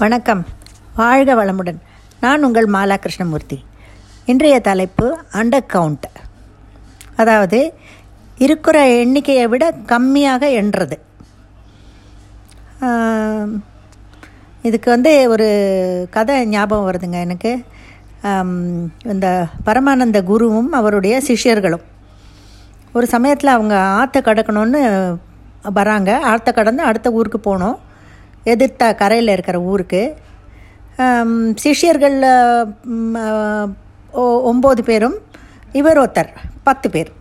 வணக்கம். வாழ்க வளமுடன். நான் உங்கள் மாலா கிருஷ்ணமூர்த்தி இன்றைய தலைப்பு அண்டர் கவுண்ட் அதாவது இருக்கிற எண்ணிக்கையை விட கம்மியாக எண்ணுறது இதுக்கு வந்து ஒரு கதை ஞாபகம் வருதுங்க எனக்கு. இந்த பரமானந்த குருவும் அவருடைய சிஷ்யர்களும். ஒரு சமயத்தில் அவங்க ஆற்றை கடக்கணும்னு வராங்க. ஆற்ற கடந்து அடுத்த ஊருக்கு போகணும் எதிர்த்த கரையில் இருக்கிற ஊருக்கு. சிஷியர்களில் ஒ- ஒம்பது பேரும் இவர் ஒருத்தர் பத்து பேர்.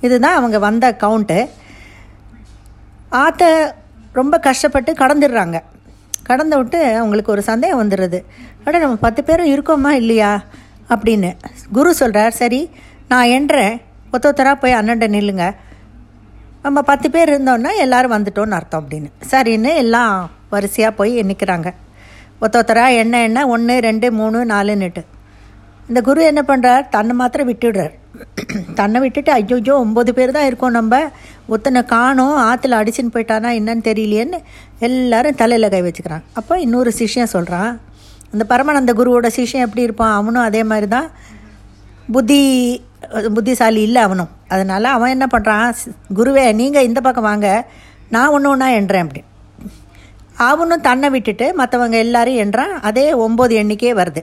இதுதான் அவங்க வந்த கவுண்ட்டு ஆற்றை ரொம்ப கஷ்டப்பட்டு கடந்துடுறாங்க. கடந்து விட்டு அவங்களுக்கு ஒரு சந்தேகம் வந்துடுது. அட நம்ம பத்து பேரும் இருக்கோமா இல்லையா? அப்படின்னு. குரு சொல்கிறார் சரி நான் என்றேன். ஒத்த ஒத்தராக போய் அண்ணன்ட்ட நில்லுங்க. நம்ம பத்து பேர் இருந்தோன்னா எல்லோரும் வந்துட்டோன்னு அர்த்தம் அப்படின்னு. சரின்னு எல்லாம் வரிசையாக போய் எண்ணிக்கிறாங்க. ஒத்த ஒத்தராக என்ன என்ன ஒன்று ரெண்டு மூணு நாலுன்னுட்டு. இந்த குரு என்ன பண்ணுறார் தன்னை மாத்திரம் விட்டுடுறார். தன்னை விட்டுட்டு ஐயோ ஒம்பது பேர் தான் இருக்கோம் நம்ம. ஒத்தனை காணும் ஆற்றுல அடிச்சுன்னு போயிட்டானா என்னன்னு தெரியலையேன்னு எல்லாரும் தலையில் கை வச்சுக்கிறான் அப்போ இன்னொரு சிஷியம் சொல்கிறான் அந்த பரமானந்த குருவோட சிஷ்யம் எப்படி இருப்பான்? அவனும் அதே மாதிரி தான் புத்தி புத்திசாலி இல்லை அவனும். அதனால் அவன் என்ன பண்ணுறான் குருவே நீங்கள் இந்த பக்கம் வாங்க. நான் ஒன்று ஒன்றா என்றேன் அப்படி. அவனும் தன்னை விட்டுட்டு மற்றவங்க எல்லாரும் என்றான். அதே ஒம்பது எண்ணிக்கையே வருது.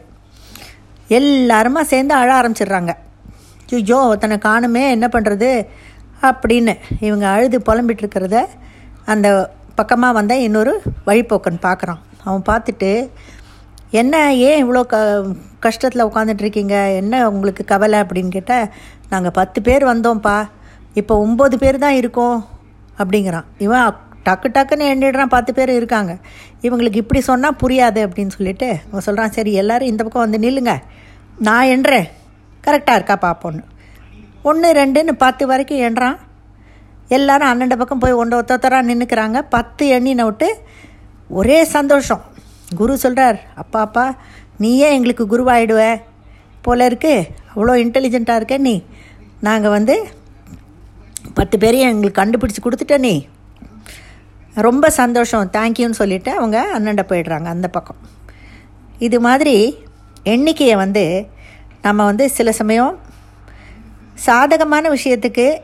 எல்லாருமா சேர்ந்து அழ ஆரம்பிச்சிடுறாங்க. ஐயோ ஒருத்தனை காணுமே என்ன பண்ணுறது அப்படின்னு இவங்க அழுது புலம்பிட்டு இருக்கிறத அந்த பக்கமாக வந்தால் இன்னொரு வழிபோக்கன் பார்க்குறான் அவன் பார்த்துட்டு என்ன ஏன் இவ்வளோ க கஷ்டத்தில் உட்காந்துட்ருக்கீங்க என்ன உங்களுக்கு கவலை அப்படின்னு கேட்டால் நாங்கள் பத்து பேர் வந்தோம்ப்பா இப்போ ஒம்பது பேர் தான் இருக்கோம் அப்படிங்கிறான். இவன் டக்கு டக்குன்னு எண்ணிடுறான் பத்து பேர் இருக்காங்க. இவங்களுக்கு இப்படி சொன்னால் புரியாது அப்படின்னு சொல்லிட்டு அவன் சொல்கிறான் சரி எல்லோரும் இந்த பக்கம் வந்து நில்லுங்க. நான் எண்றேன் கரெக்டாக இருக்கா பார்ப்போன்னு ஒன்று ரெண்டுன்னு பத்து வரைக்கும் எண்றான். எல்லாரும் அண்ணண்ட பக்கம் போய் ஒன்று ஒத்தொத்தராக நின்றுக்கிறாங்க பத்து எண்ணின விட்டு ஒரே சந்தோஷம். குரு சொல்கிறார் அப்பா அப்பா நீயே எங்களுக்கு குருவாயிடுவ. போல இருக்கு. அவ்வளோ இன்டெலிஜென்ட்டாக இருக்க நீ. நாங்கள் வந்து பத்து பேரையும் எங்களுக்கு கண்டுபிடிச்சி கொடுத்துட்ட நீ. ரொம்ப சந்தோஷம். தேங்க்யூன்னு சொல்லிவிட்டு அவங்க அண்ணண்ட போயிடுறாங்க அந்த பக்கம். இது மாதிரி எண்ணிக்கையை வந்து நம்ம வந்து சில சமயம் சாதகமான விஷயத்துக்கு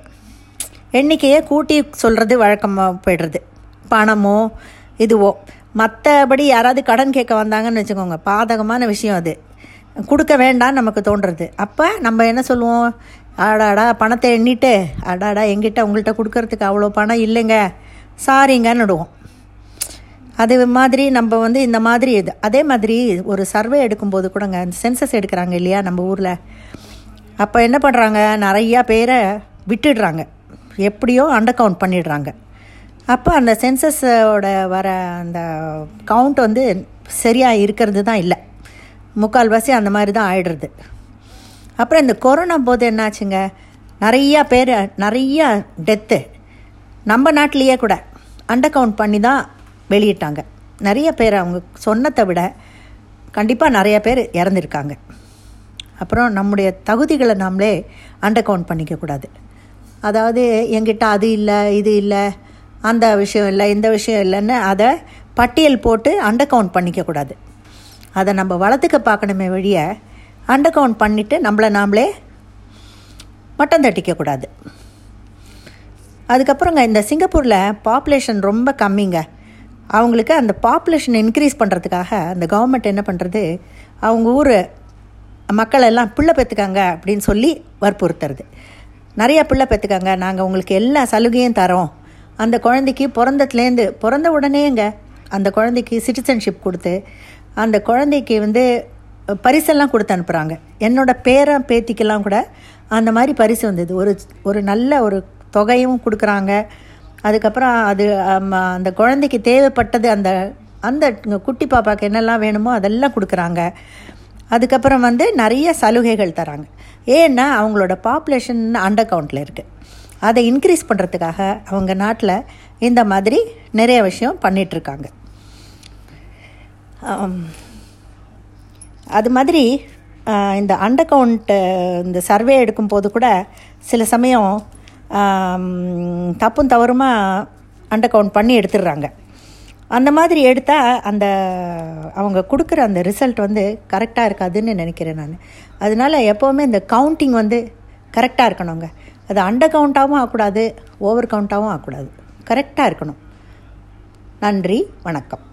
எண்ணிக்கையை கூட்டி சொல்கிறது வழக்கமாக போய்டுறது. பணமோ இதுவோ. மற்றபடி யாராவது கடன் கேட்க வந்தாங்கன்னு வச்சுக்கோங்க. பாதகமான விஷயம் அது. கொடுக்க வேண்டாம் நமக்கு தோன்றுறது அப்போ நம்ம என்ன சொல்லுவோம்? ஆடாடா பணத்தை எண்ணிட்டு அடாடா எங்கிட்ட உங்கள்கிட்ட கொடுக்கறதுக்கு அவ்வளோ பணம் இல்லைங்க. சாரிங்கன்னு விடுவோம் அது மாதிரி நம்ம வந்து இந்த மாதிரி இது. அதே மாதிரி ஒரு சர்வே எடுக்கும்போது கூடங்க இந்த சென்சஸ் எடுக்கிறாங்க இல்லையா நம்ம ஊரில். அப்போ என்ன பண்ணுறாங்க நிறையா பேரை விட்டுடுறாங்க. எப்படியோ அண்டர் கவுண்ட் பண்ணிடுறாங்க. அப்போ அந்த சென்சஸோட வர அந்த கவுண்ட் வந்து சரியாக இருக்கிறது தான் இல்லை. முக்கால்வாசி அந்த மாதிரி தான் ஆயிடுறது. அப்புறம் இந்த கொரோனா போது என்னாச்சுங்க? நிறையா பேர் நிறையா டெத்து நம்ம நாட்டிலேயே கூட அண்டர் கவுண்ட் பண்ணி தான் வெளியிட்டாங்க. நிறைய பேர் அவங்க சொன்னதை விட கண்டிப்பாக நிறைய பேர் இறந்துருக்காங்க. அப்புறம் நம்முடைய தகுதிகளை நாமளே அண்டர் கவுண்ட் பண்ணிக்கக்கூடாது அதாவது எங்கிட்ட அது இல்லை இது இல்லை அந்த விஷயம் இல்லை இந்த விஷயம் இல்லைன்னு அதை பட்டியல் போட்டு அண்டர் கவுண்ட் பண்ணிக்கக்கூடாது. அதை நம்ம வளர்த்துக்க பார்க்கணுமே வழிய அண்டர் கவுண்ட் பண்ணிவிட்டு நம்மளை நாமளே மட்டம் தட்டிக்கக்கூடாது. அதுக்கப்புறங்க இந்த சிங்கப்பூரில் பாப்புலேஷன் ரொம்ப கம்மிங்க. அவங்களுக்கு அந்த பாப்புலேஷன் இன்க்ரீஸ் பண்ணுறதுக்காக அந்த கவர்மெண்ட் என்ன பண்ணுறது அவங்க ஊர் மக்களெல்லாம் பிள்ளை பெற்றுக்காங்க அப்படின்னு சொல்லி வற்புறுத்துறது. நிறையா பிள்ளை பெற்றுக்காங்க நாங்கள் உங்களுக்கு எல்லா சலுகையும் தரோம். அந்த குழந்தைக்கு பிறந்ததுலேருந்து பிறந்த உடனேங்க அந்த குழந்தைக்கு சிட்டிசன்ஷிப் கொடுத்து அந்த குழந்தைக்கு வந்து பரிசெல்லாம் கொடுத்து அனுப்புகிறாங்க என்னோடய பேரன் பேத்திக்கெல்லாம் கூட அந்த மாதிரி பரிசு வந்தது. ஒரு ஒரு நல்ல ஒரு தொகையும் கொடுக்குறாங்க. அதுக்கப்புறம் அது அந்த குழந்தைக்கு தேவைப்பட்டது அந்த அந்த குட்டி பாப்பாவுக்கு என்னெல்லாம் வேணுமோ அதெல்லாம் கொடுக்குறாங்க. அதுக்கப்புறம் வந்து நிறைய சலுகைகள் தராங்க. ஏன்னா அவங்களோட பாப்புலேஷன் அண்டர் கவுண்டில் இருக்குது அதை இன்க்ரீஸ் பண்ணுறதுக்காக அவங்க நாட்டில் இந்த மாதிரி நிறைய விஷயம் பண்ணிகிட்ருக்காங்க அது மாதிரி இந்த அண்டர் கவுண்ட்டு இந்த சர்வே எடுக்கும்போது கூட சில சமயம் தப்பும் தவறுமாக அண்டர் கவுண்ட் பண்ணி எடுத்துடுறாங்க. அந்த மாதிரி எடுத்தால் அந்த அவங்க கொடுக்குற அந்த ரிசல்ட் வந்து கரெக்டாக இருக்காதுன்னு நினைக்கிறேன் நான். அதனால எப்போவுமே இந்த கவுண்டிங் வந்து கரெக்டாக இருக்கணுங்க. அது அண்டர் கவுண்ட்டாகவும் ஆகக்கூடாது ஓவர் கவுண்ட்டாகவும் ஆகக்கூடாது. கரெக்டாக இருக்கணும். நன்றி வணக்கம்.